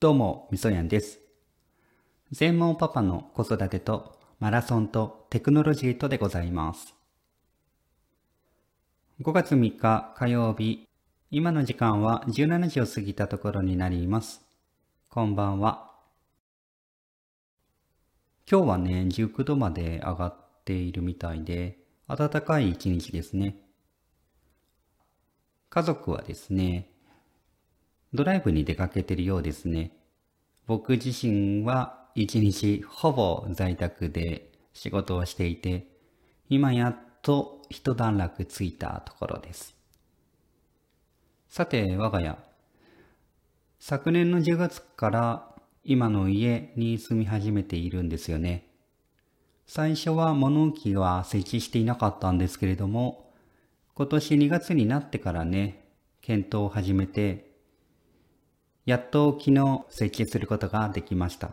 どうも、みそやんです。全盲パパの子育てとマラソンとテクノロジーとでございます。5月3日火曜日、今の時間は17時を過ぎたところになります。こんばんは。今日はね、19度まで上がっているみたいで、暖かい一日ですね。家族はですね、ドライブに出かけてるようですね。僕自身は一日ほぼ在宅で仕事をしていて、今やっと一段落ついたところです。さて、我が家。昨年の10月から今の家に住み始めているんですよね。最初は物置は設置していなかったんですけれども、今年2月になってからね、検討を始めて、やっと昨日設置することができました。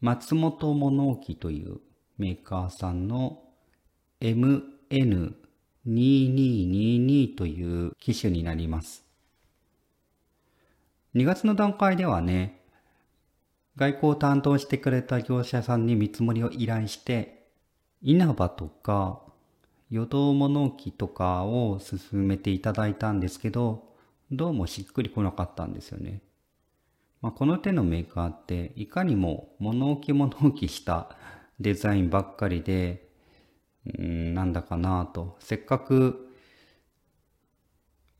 松本物置というメーカーさんの MN2222 という機種になります。2月の段階ではね、外交を担当してくれた業者さんに見積もりを依頼して、稲葉とか予動物置とかを進めていただいたんですけど、どうもしっくりこなかったんですよね。まあ、この手のメーカーっていかにも物置物置したデザインばっかりで、うんなんだかなと。せっかく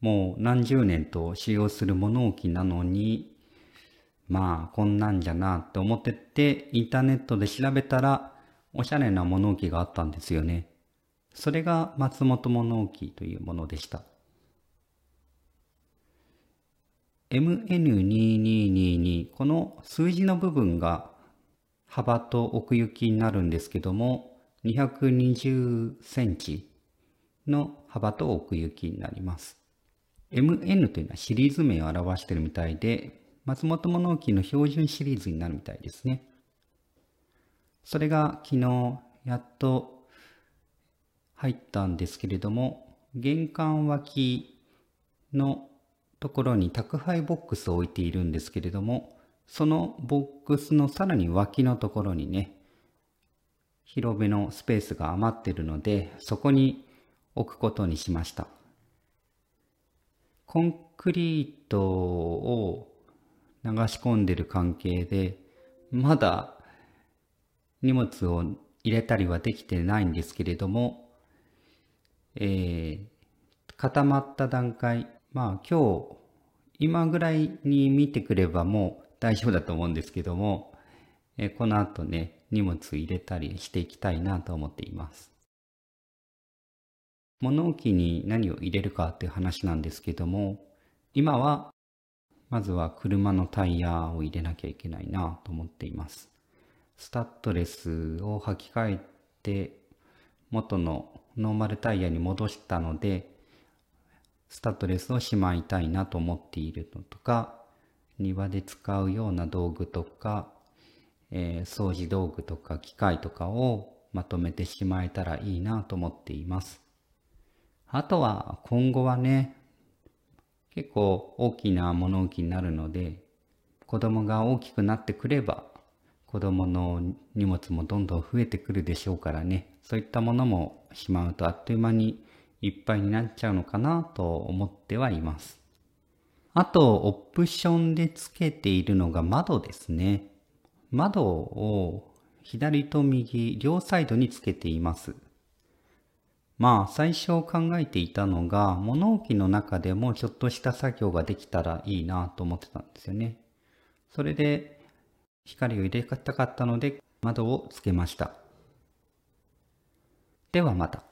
もう何十年と使用する物置なのに、まあこんなんじゃなって思ってて、インターネットで調べたらおしゃれな物置があったんですよね。それが松本物置というものでした。MN2222 この数字の部分が幅と奥行きになるんですけども220センチの幅と奥行きになります。MN というのはシリーズ名を表しているみたいで松本物置の標準シリーズになるみたいですね。それが昨日やっと入ったんですけれども玄関脇のところに宅配ボックスを置いているんですけれども、そのボックスのさらに脇のところにね、広めのスペースが余ってるので、そこに置くことにしました。コンクリートを流し込んでる関係で、まだ荷物を入れたりはできてないんですけれども、えー、固まった段階、まあ今日、今ぐらいに見てくればもう大丈夫だと思うんですけども、えこの後ね、荷物入れたりしていきたいなと思っています。物置に何を入れるかっていう話なんですけども、今は、まずは車のタイヤを入れなきゃいけないなと思っています。スタッドレスを履き替えて、元のノーマルタイヤに戻したので、スタッドレスをしまいたいなと思っているのとか、庭で使うような道具とか、えー、掃除道具とか機械とかをまとめてしまえたらいいなと思っています。あとは今後はね、結構大きな物置になるので、子供が大きくなってくれば、子供の荷物もどんどん増えてくるでしょうからね、そういったものもしまうとあっという間にいっぱいになっちゃうのかなと思ってはいます。あと、オプションでつけているのが窓ですね。窓を左と右、両サイドにつけています。まあ、最初考えていたのが、物置の中でもちょっとした作業ができたらいいなと思ってたんですよね。それで、光を入れたかったので、窓をつけました。ではまた。